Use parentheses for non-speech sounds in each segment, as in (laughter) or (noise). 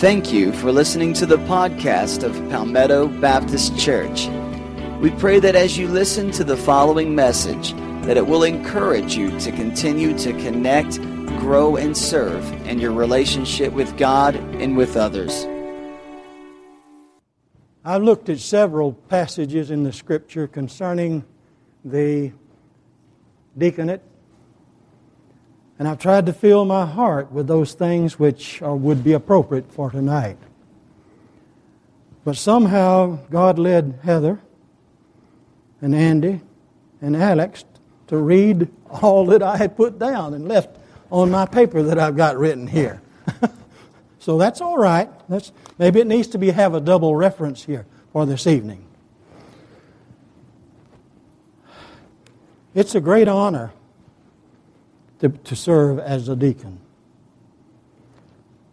Thank you for listening to the podcast of Palmetto Baptist Church. We pray that as you listen to the following message, that it will encourage you to continue to connect, grow, and serve in your relationship with God and with others. I looked at several passages in the scripture concerning the deaconate, and I've tried to fill my heart with those things which are, would be appropriate for tonight. But somehow God led Heather and Andy and Alex to read all that I had put down and left on my paper that I've got written here. (laughs) so that's all right. That's, maybe it needs to be have a double reference here for this evening. It's a great honor to, to serve as a deacon.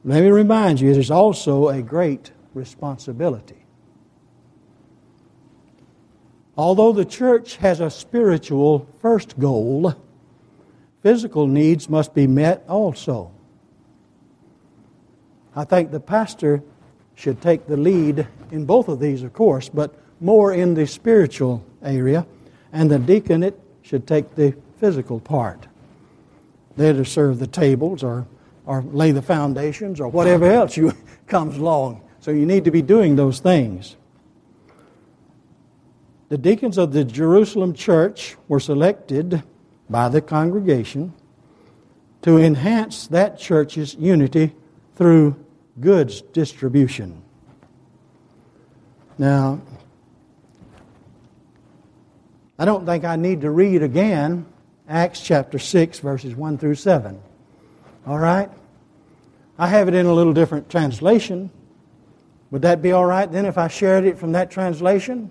Let me remind you, it is also a great responsibility. Although the church has a spiritual first goal, physical needs must be met also. I think the pastor should take the lead in both of these, of course, but more in the spiritual area, and the deaconate should take the physical part. They're to serve the tables or, or lay the foundations or whatever else you, (laughs) comes along. So you need to be doing those things. The deacons of the Jerusalem church were selected by the congregation to enhance that church's unity through goods distribution. Now, I don't think I need to read again Acts chapter 6, verses 1 through 7. All right? I have it in a little different translation. Would that be all right then if I shared it from that translation?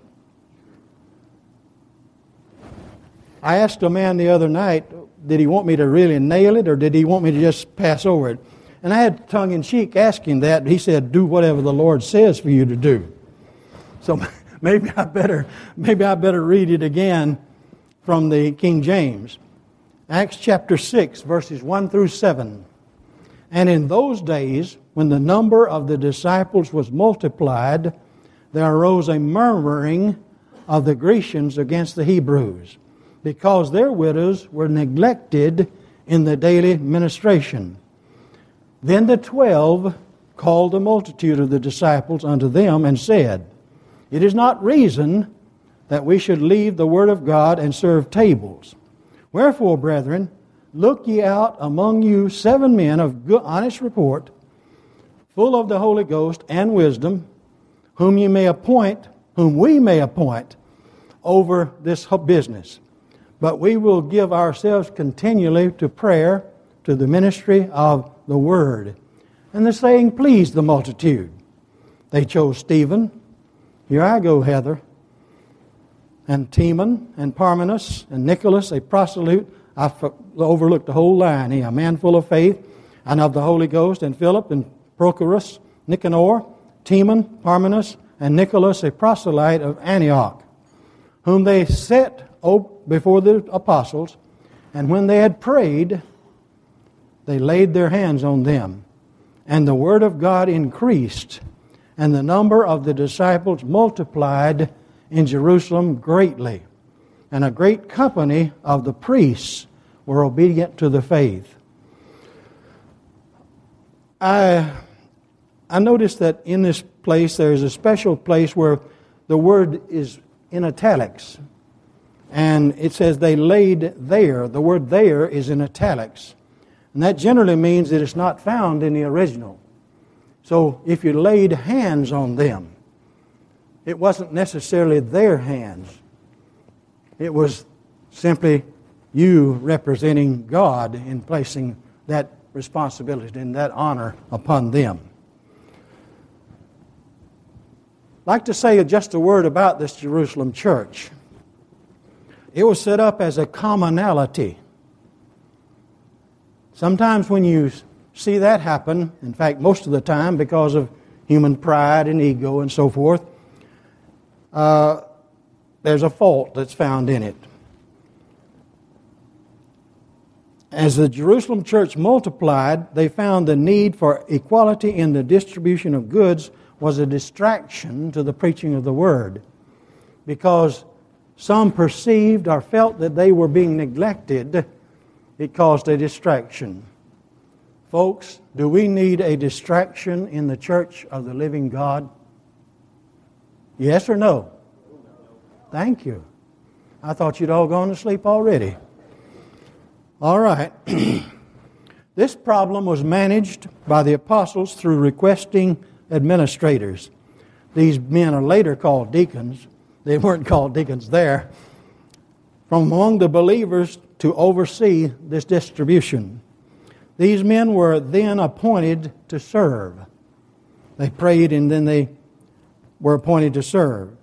I asked a man the other night, did he want me to really nail it or did he want me to just pass over it? And I had tongue in cheek asking that. He said, do whatever the Lord says for you to do. So (laughs) maybe I better, maybe I better read it again from the King James. Acts chapter 6, verses 1 through 7. And in those days, when the number of the disciples was multiplied, there arose a murmuring of the Grecians against the Hebrews, because their widows were neglected in the daily ministration. Then the twelve called the multitude of the disciples unto them and said, It is not reason that we should leave the word of God and serve tables. Wherefore, brethren, look ye out among you seven men of good, honest report, full of the Holy Ghost and wisdom, whom ye may appoint, whom we may appoint over this business. But we will give ourselves continually to prayer, to the ministry of the word. And the saying pleased the multitude. They chose Stephen. Here I go, Heather and Timon and Parmenas and Nicholas, a proselyte. I overlooked the whole line here, a man full of faith and of the Holy Ghost, and Philip and Prochorus, Nicanor, Timon, Parmenas, and Nicholas, a proselyte of Antioch, whom they set before the apostles, and when they had prayed, they laid their hands on them. And the word of God increased, and the number of the disciples multiplied in Jerusalem greatly, and a great company of the priests were obedient to the faith. I, I noticed that in this place there is a special place where the word is in italics. And it says they laid there. The word there is in italics. And that generally means that it's not found in the original. So if you laid hands on them, it wasn't necessarily their hands, it was simply you representing God in placing that responsibility and that honor upon them. I'd like to say just a word about this Jerusalem church. It was set up as a commonality. Sometimes when you see that happen, in fact, most of the time because of human pride and ego and so forth, uh, there's a fault that's found in it. As the Jerusalem church multiplied, they found the need for equality in the distribution of goods was a distraction to the preaching of the word because some perceived or felt that they were being neglected, it caused a distraction. Folks, do we need a distraction in the church of the living God? Yes or no? Thank you. I thought you'd all gone to sleep already. All right. (clears throat) this problem was managed by the apostles through requesting administrators. These men are later called deacons. They weren't (laughs) called deacons there. From among the believers to oversee this distribution. These men were then appointed to serve. They prayed and then they were appointed to serve.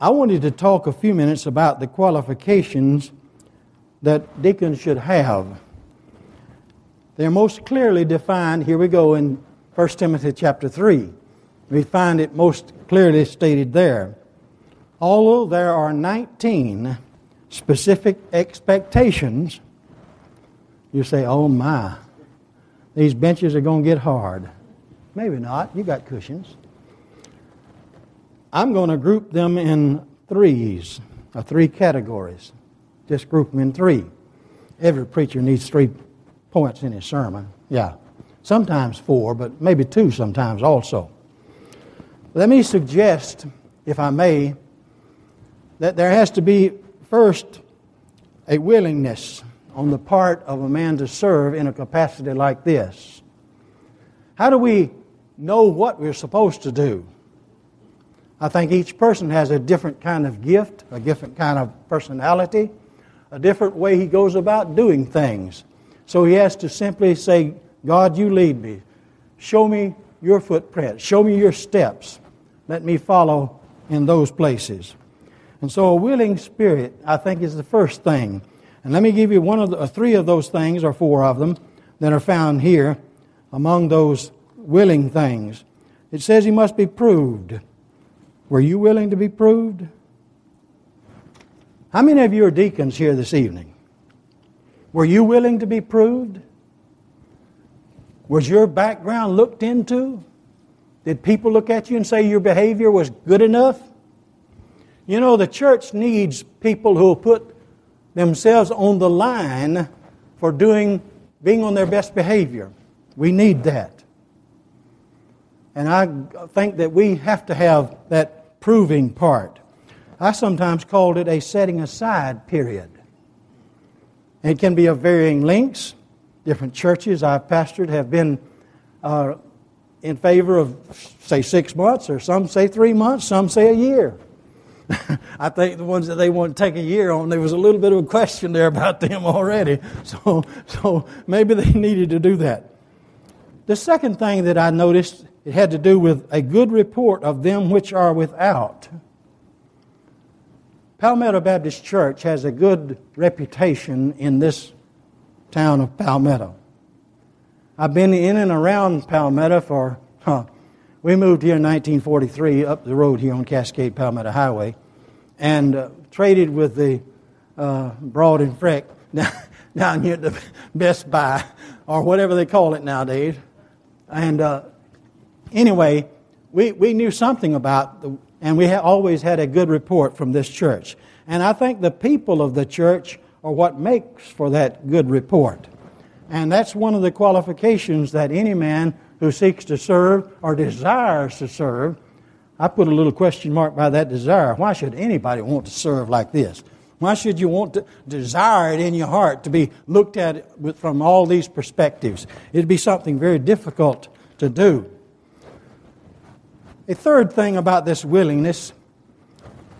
I wanted to talk a few minutes about the qualifications that deacons should have. They're most clearly defined. Here we go in 1 Timothy chapter 3. We find it most clearly stated there. Although there are 19 specific expectations, you say, oh my, these benches are going to get hard. Maybe not. You got cushions. I'm going to group them in threes, or three categories. Just group them in three. Every preacher needs three points in his sermon. Yeah. Sometimes four, but maybe two sometimes also. Let me suggest, if I may, that there has to be first a willingness on the part of a man to serve in a capacity like this. How do we know what we're supposed to do? I think each person has a different kind of gift, a different kind of personality, a different way he goes about doing things. So he has to simply say, God, you lead me. Show me your footprints. Show me your steps. Let me follow in those places. And so a willing spirit, I think, is the first thing. And let me give you one of the, uh, three of those things, or four of them, that are found here among those willing things. It says he must be proved. Were you willing to be proved? How many of you are deacons here this evening? Were you willing to be proved? Was your background looked into? Did people look at you and say your behavior was good enough? You know, the church needs people who put themselves on the line for doing, being on their best behavior. We need that. And I think that we have to have that proving part. I sometimes called it a setting aside period. It can be of varying lengths. Different churches I've pastored have been uh, in favor of, say, six months, or some say three months, some say a year. (laughs) I think the ones that they want to take a year on, there was a little bit of a question there about them already. (laughs) So, so maybe they needed to do that. The second thing that I noticed, it had to do with a good report of them which are without. Palmetto Baptist Church has a good reputation in this town of Palmetto. I've been in and around Palmetto for, huh, we moved here in 1943 up the road here on Cascade Palmetto Highway and uh, traded with the uh, Broad and Freck (laughs) down, here at the Best Buy or whatever they call it nowadays. And uh, anyway, we, we knew something about the and we always had a good report from this church. And I think the people of the church are what makes for that good report. And that's one of the qualifications that any man who seeks to serve or desires to serve. I put a little question mark by that desire. Why should anybody want to serve like this? Why should you want to desire it in your heart to be looked at from all these perspectives? It'd be something very difficult to do. A third thing about this willingness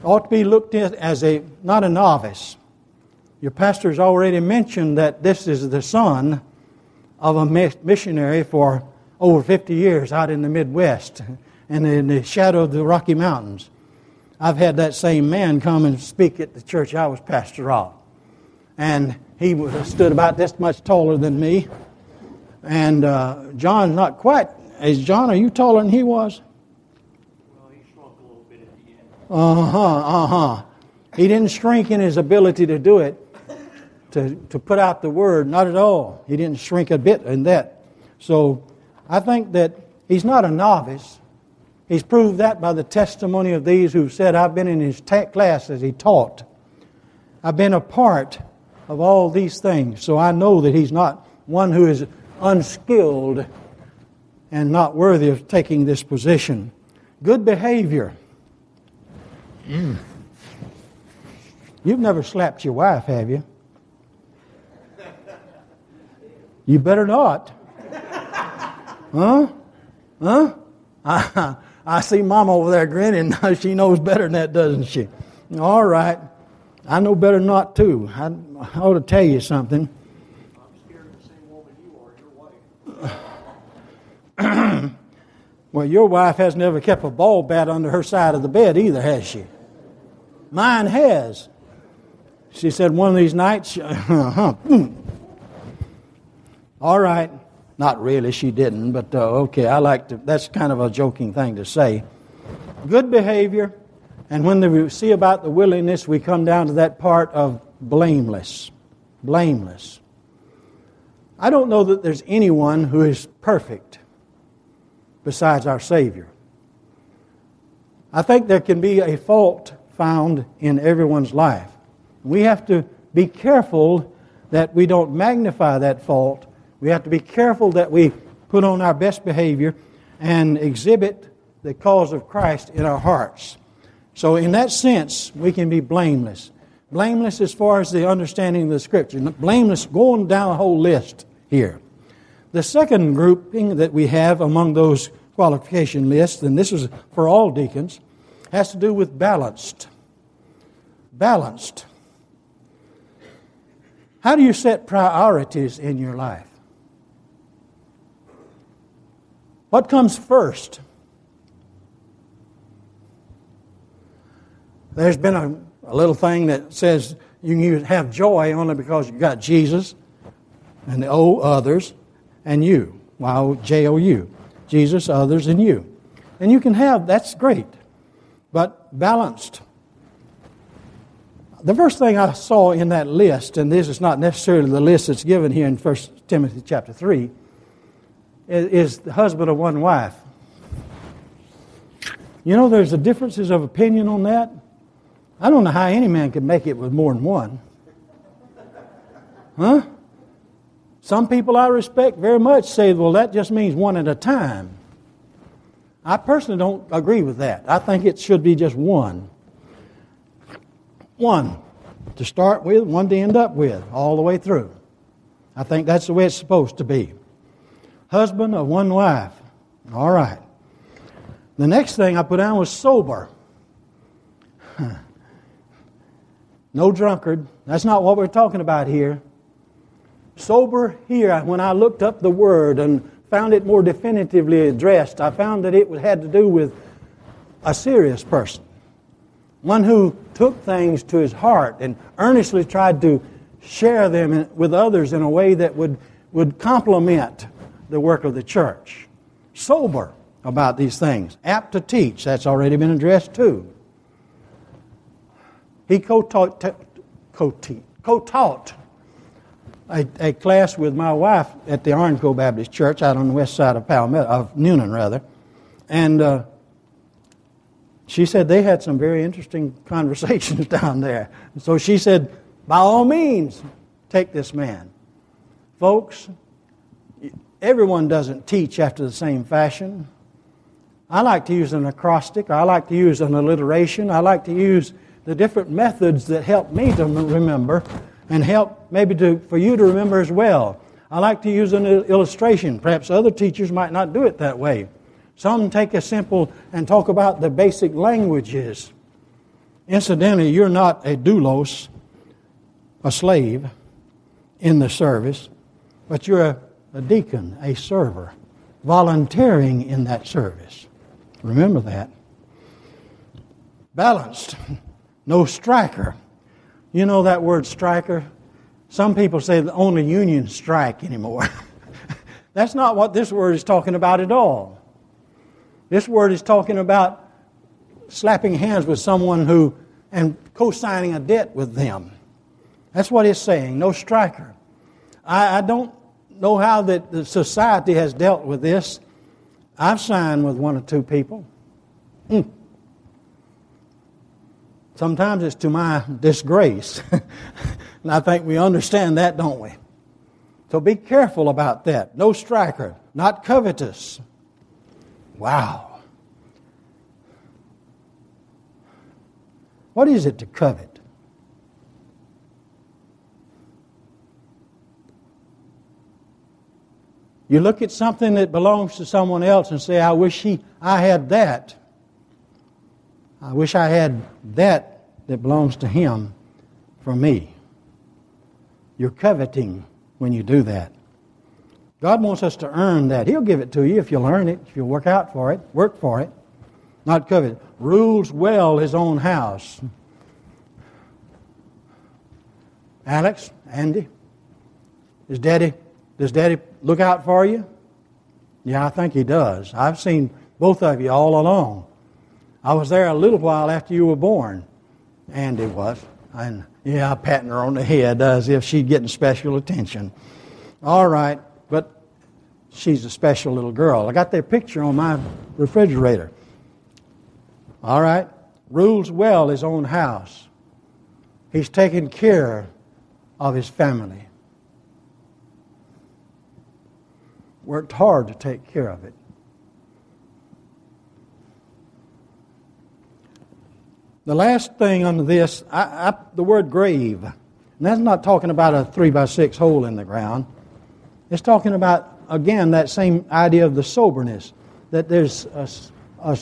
ought to be looked at as a not a novice. Your pastor has already mentioned that this is the son of a missionary for over 50 years out in the Midwest and in the shadow of the Rocky Mountains. I've had that same man come and speak at the church I was pastor of. And he stood about this much taller than me. And uh, John, not quite. Is John, are you taller than he was? Uh huh, uh huh. He didn't shrink in his ability to do it to, to put out the word. Not at all. He didn't shrink a bit in that. So I think that he's not a novice. He's proved that by the testimony of these who've said, I've been in his ta- class as he taught. I've been a part of all these things. So I know that he's not one who is unskilled and not worthy of taking this position. Good behavior. Mm. You've never slapped your wife, have you? You better not. Huh? Huh? I, I see Mom over there grinning. (laughs) she knows better than that, doesn't she? All right. I know better not to. I, I ought to tell you something. I'm scared of the (clears throat) same woman you are, your wife. Well, your wife has never kept a ball bat under her side of the bed either, has she? Mine has. She said one of these nights, (laughs) uh-huh, all right. Not really, she didn't, but uh, okay, I like to, that's kind of a joking thing to say. Good behavior, and when we see about the willingness, we come down to that part of blameless. Blameless. I don't know that there's anyone who is perfect besides our Savior. I think there can be a fault found in everyone's life. We have to be careful that we don't magnify that fault we have to be careful that we put on our best behavior and exhibit the cause of Christ in our hearts. So, in that sense, we can be blameless. Blameless as far as the understanding of the Scripture. Blameless going down a whole list here. The second grouping that we have among those qualification lists, and this is for all deacons, has to do with balanced. Balanced. How do you set priorities in your life? What comes first? There's been a, a little thing that says you can have joy only because you got Jesus and the O others and you. Y J O U. Jesus, others, and you. And you can have, that's great. But balanced. The first thing I saw in that list, and this is not necessarily the list that's given here in 1 Timothy chapter 3, is the husband of one wife. You know, there's a differences of opinion on that. I don't know how any man can make it with more than one. Huh? Some people I respect very much say, well, that just means one at a time. I personally don't agree with that. I think it should be just one. One to start with, one to end up with, all the way through. I think that's the way it's supposed to be husband of one wife. All right. The next thing I put down was sober. (laughs) no drunkard. That's not what we're talking about here. Sober here, when I looked up the word and found it more definitively addressed, I found that it had to do with a serious person. One who took things to his heart and earnestly tried to share them with others in a way that would, would complement the work of the church. Sober about these things. Apt to teach. That's already been addressed too. He co-taught, co-taught a, a, class with my wife at the Orange Baptist Church out on the west side of Palmetto, of Newnan rather. And uh, she said they had some very interesting (laughs) conversations (laughs) down there. So she said, by all means, take this man. Folks, everyone doesn't teach after the same fashion. I like to use an acrostic, I like to use an alliteration, I like to use the different methods that help me to remember and help maybe to, for you to remember as well. I like to use an illustration. Perhaps other teachers might not do it that way. Some take a simple and talk about the basic languages. Incidentally, you're not a doulos, a slave in the service, but you're a a deacon, a server, volunteering in that service. Remember that. Balanced, no striker. You know that word striker? Some people say that only unions strike anymore. (laughs) That's not what this word is talking about at all. This word is talking about slapping hands with someone who and co signing a debt with them. That's what it's saying, no striker. I, I don't know how that the society has dealt with this. I've signed with one or two people. Mm. Sometimes it's to my disgrace. (laughs) and I think we understand that, don't we? So be careful about that. No striker, not covetous. Wow. What is it to covet? You look at something that belongs to someone else and say, I wish he, I had that. I wish I had that that belongs to him for me. You're coveting when you do that. God wants us to earn that. He'll give it to you if you'll earn it, if you'll work out for it, work for it. Not covet. Rules well his own house. Alex, Andy, is daddy does daddy look out for you? Yeah, I think he does. I've seen both of you all along. I was there a little while after you were born. Andy was. And yeah, patting her on the head as if she's getting special attention. All right, but she's a special little girl. I got their picture on my refrigerator. All right, rules well his own house. He's taking care of his family. Worked hard to take care of it. The last thing under this, I, I, the word grave, and that's not talking about a three by six hole in the ground. It's talking about, again, that same idea of the soberness, that there's a, a,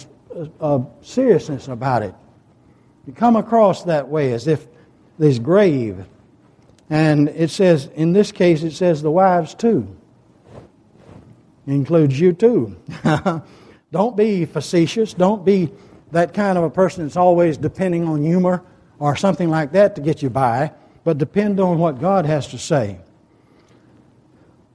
a seriousness about it. You come across that way as if there's grave. And it says, in this case, it says the wives too. It includes you too. (laughs) Don't be facetious. Don't be that kind of a person that's always depending on humor or something like that to get you by, but depend on what God has to say.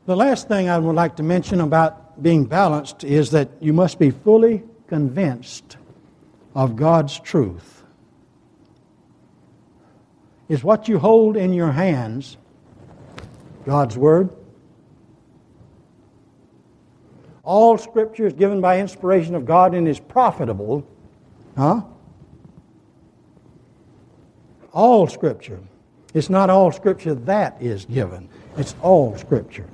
The last thing I would like to mention about being balanced is that you must be fully convinced of God's truth. Is what you hold in your hands God's Word? All Scripture is given by inspiration of God and is profitable Huh? All Scripture. It's not all Scripture that is given, it's all Scripture.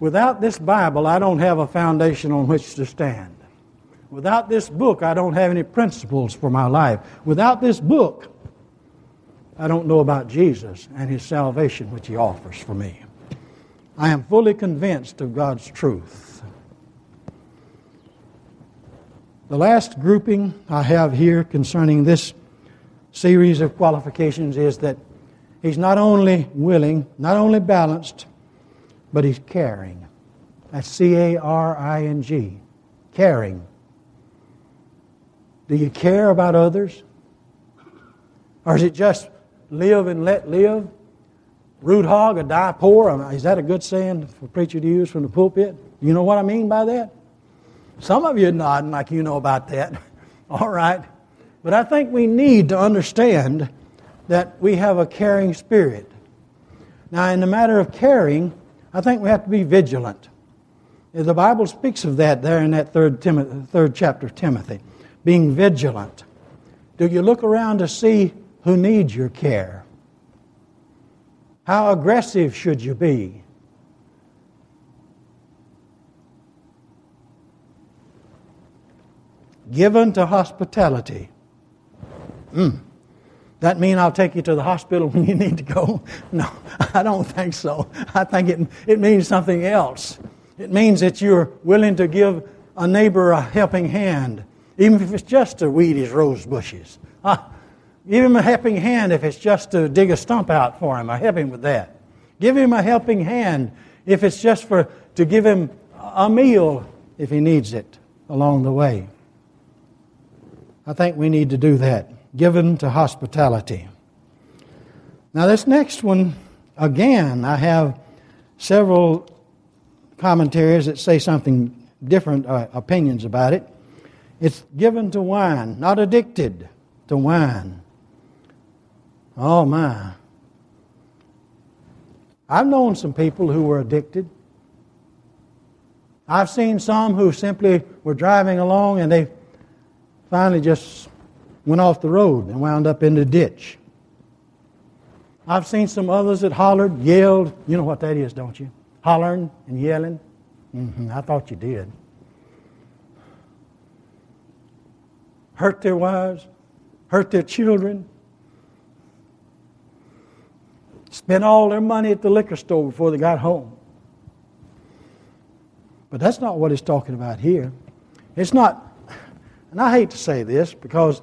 Without this Bible, I don't have a foundation on which to stand. Without this book, I don't have any principles for my life. Without this book, I don't know about Jesus and his salvation which he offers for me. I am fully convinced of God's truth. The last grouping I have here concerning this series of qualifications is that he's not only willing, not only balanced, but he's caring. That's C A R I N G. Caring. Do you care about others? Or is it just live and let live? Root hog or die poor? Is that a good saying for a preacher to use from the pulpit? You know what I mean by that? Some of you nodding like you know about that. (laughs) All right. But I think we need to understand that we have a caring spirit. Now, in the matter of caring, I think we have to be vigilant. The Bible speaks of that there in that third, Timothy, third chapter of Timothy, being vigilant. Do you look around to see who needs your care? How aggressive should you be? Given to hospitality. Mm. That mean I'll take you to the hospital when you need to go? (laughs) No, I don't think so. I think it, it means something else. It means that you're willing to give a neighbor a helping hand, even if it's just to weed his rose bushes. Uh, give him a helping hand if it's just to dig a stump out for him. I help him with that. Give him a helping hand if it's just for to give him a meal if he needs it along the way. I think we need to do that. Given to hospitality. Now, this next one, again, I have several commentaries that say something different uh, opinions about it. It's given to wine, not addicted to wine. Oh my. I've known some people who were addicted. I've seen some who simply were driving along and they finally just went off the road and wound up in the ditch. I've seen some others that hollered, yelled. You know what that is, don't you? Hollering and yelling. Mm-hmm, I thought you did. Hurt their wives, hurt their children, spent all their money at the liquor store before they got home. But that's not what it's talking about here. It's not, and I hate to say this because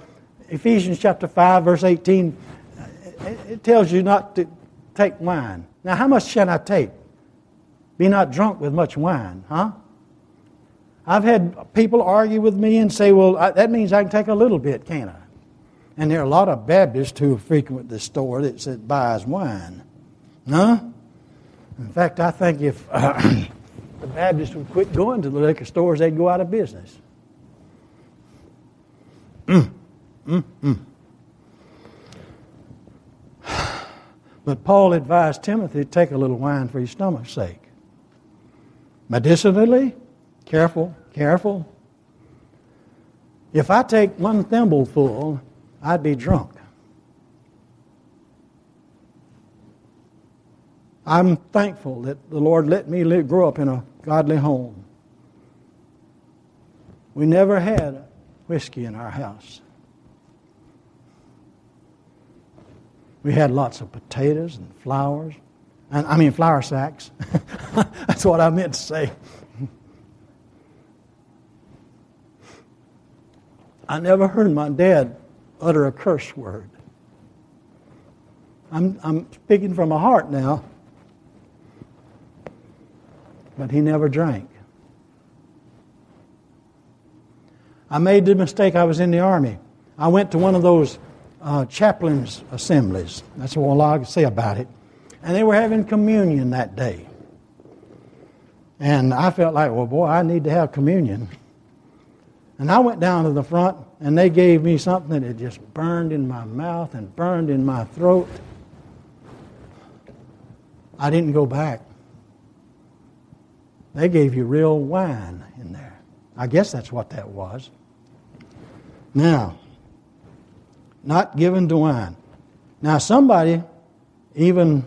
Ephesians chapter 5, verse 18, it tells you not to take wine. Now, how much shall I take? Be not drunk with much wine, huh? I've had people argue with me and say, well, that means I can take a little bit, can't I? And there are a lot of Baptists who frequent the store that buys wine. Huh? In fact, I think if uh, (clears throat) the Baptists would quit going to the liquor stores, they'd go out of business. Mm, mm, mm. But Paul advised Timothy to take a little wine for your stomach's sake. Medicinally, careful, careful. If I take one thimbleful, I'd be drunk. I'm thankful that the Lord let me live, grow up in a godly home. We never had whiskey in our house. We had lots of potatoes and flowers. And, I mean, flour sacks. (laughs) That's what I meant to say. I never heard my dad utter a curse word. I'm, I'm speaking from my heart now but he never drank. I made the mistake, I was in the army. I went to one of those uh, chaplains' assemblies. That's all I can say about it. And they were having communion that day. And I felt like, well, boy, I need to have communion. And I went down to the front, and they gave me something that just burned in my mouth and burned in my throat. I didn't go back. They gave you real wine in there. I guess that's what that was. Now, not given to wine. Now, somebody, even,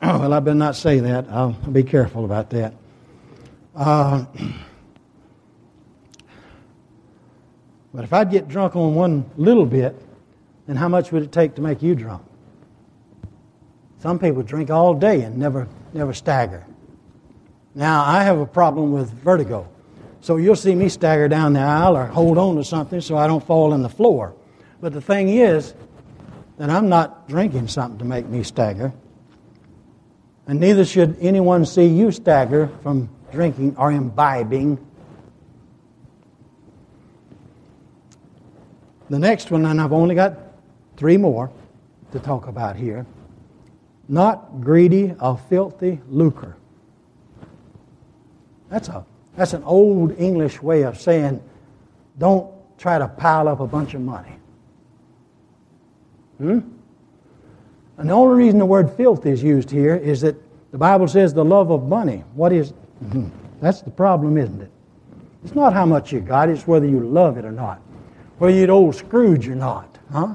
oh, (clears throat) well, I better not say that. I'll be careful about that. Uh, (clears throat) but if I'd get drunk on one little bit, then how much would it take to make you drunk? Some people drink all day and never, never stagger. Now, I have a problem with vertigo. So you'll see me stagger down the aisle or hold on to something so I don't fall in the floor. But the thing is that I'm not drinking something to make me stagger. And neither should anyone see you stagger from drinking or imbibing. The next one, and I've only got three more to talk about here. Not greedy of filthy lucre. That's, a, that's an old English way of saying don't try to pile up a bunch of money. Hmm? And the only reason the word filth is used here is that the Bible says the love of money. What is. Mm-hmm. That's the problem, isn't it? It's not how much you got, it's whether you love it or not. Whether you're old Scrooge or not. Huh?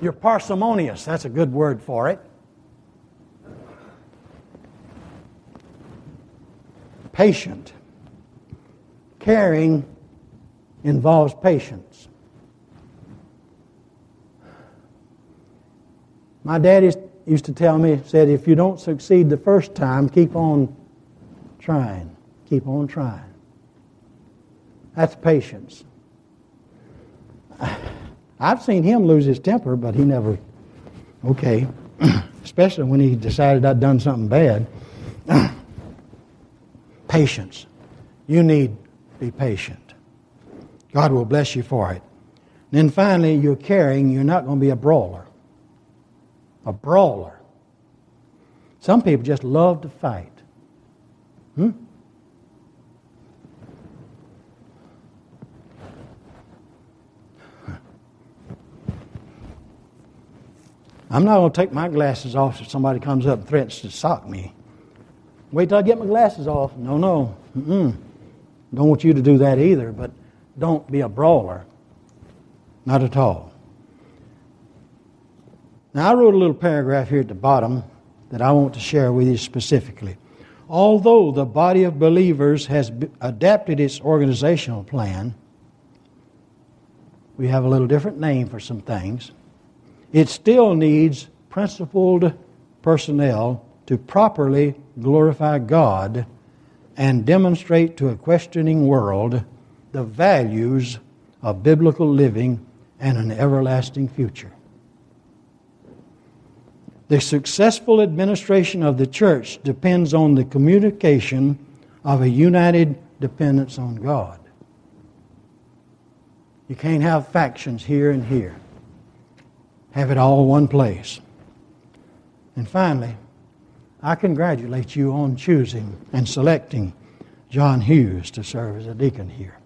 You're parsimonious. That's a good word for it. Patient. Caring involves patience. My daddy used to tell me, said, if you don't succeed the first time, keep on trying. Keep on trying. That's patience. I've seen him lose his temper, but he never, okay, (clears throat) especially when he decided I'd done something bad. (clears throat) Patience. You need to be patient. God will bless you for it. And then finally, you're caring, you're not going to be a brawler. A brawler. Some people just love to fight. Hmm? I'm not going to take my glasses off if somebody comes up and threatens to sock me. Wait till I get my glasses off. No, no. Mm-mm. Don't want you to do that either, but don't be a brawler. Not at all. Now, I wrote a little paragraph here at the bottom that I want to share with you specifically. Although the body of believers has adapted its organizational plan, we have a little different name for some things. It still needs principled personnel to properly glorify God and demonstrate to a questioning world the values of biblical living and an everlasting future. The successful administration of the church depends on the communication of a united dependence on God. You can't have factions here and here. Have it all one place. And finally, I congratulate you on choosing and selecting John Hughes to serve as a deacon here.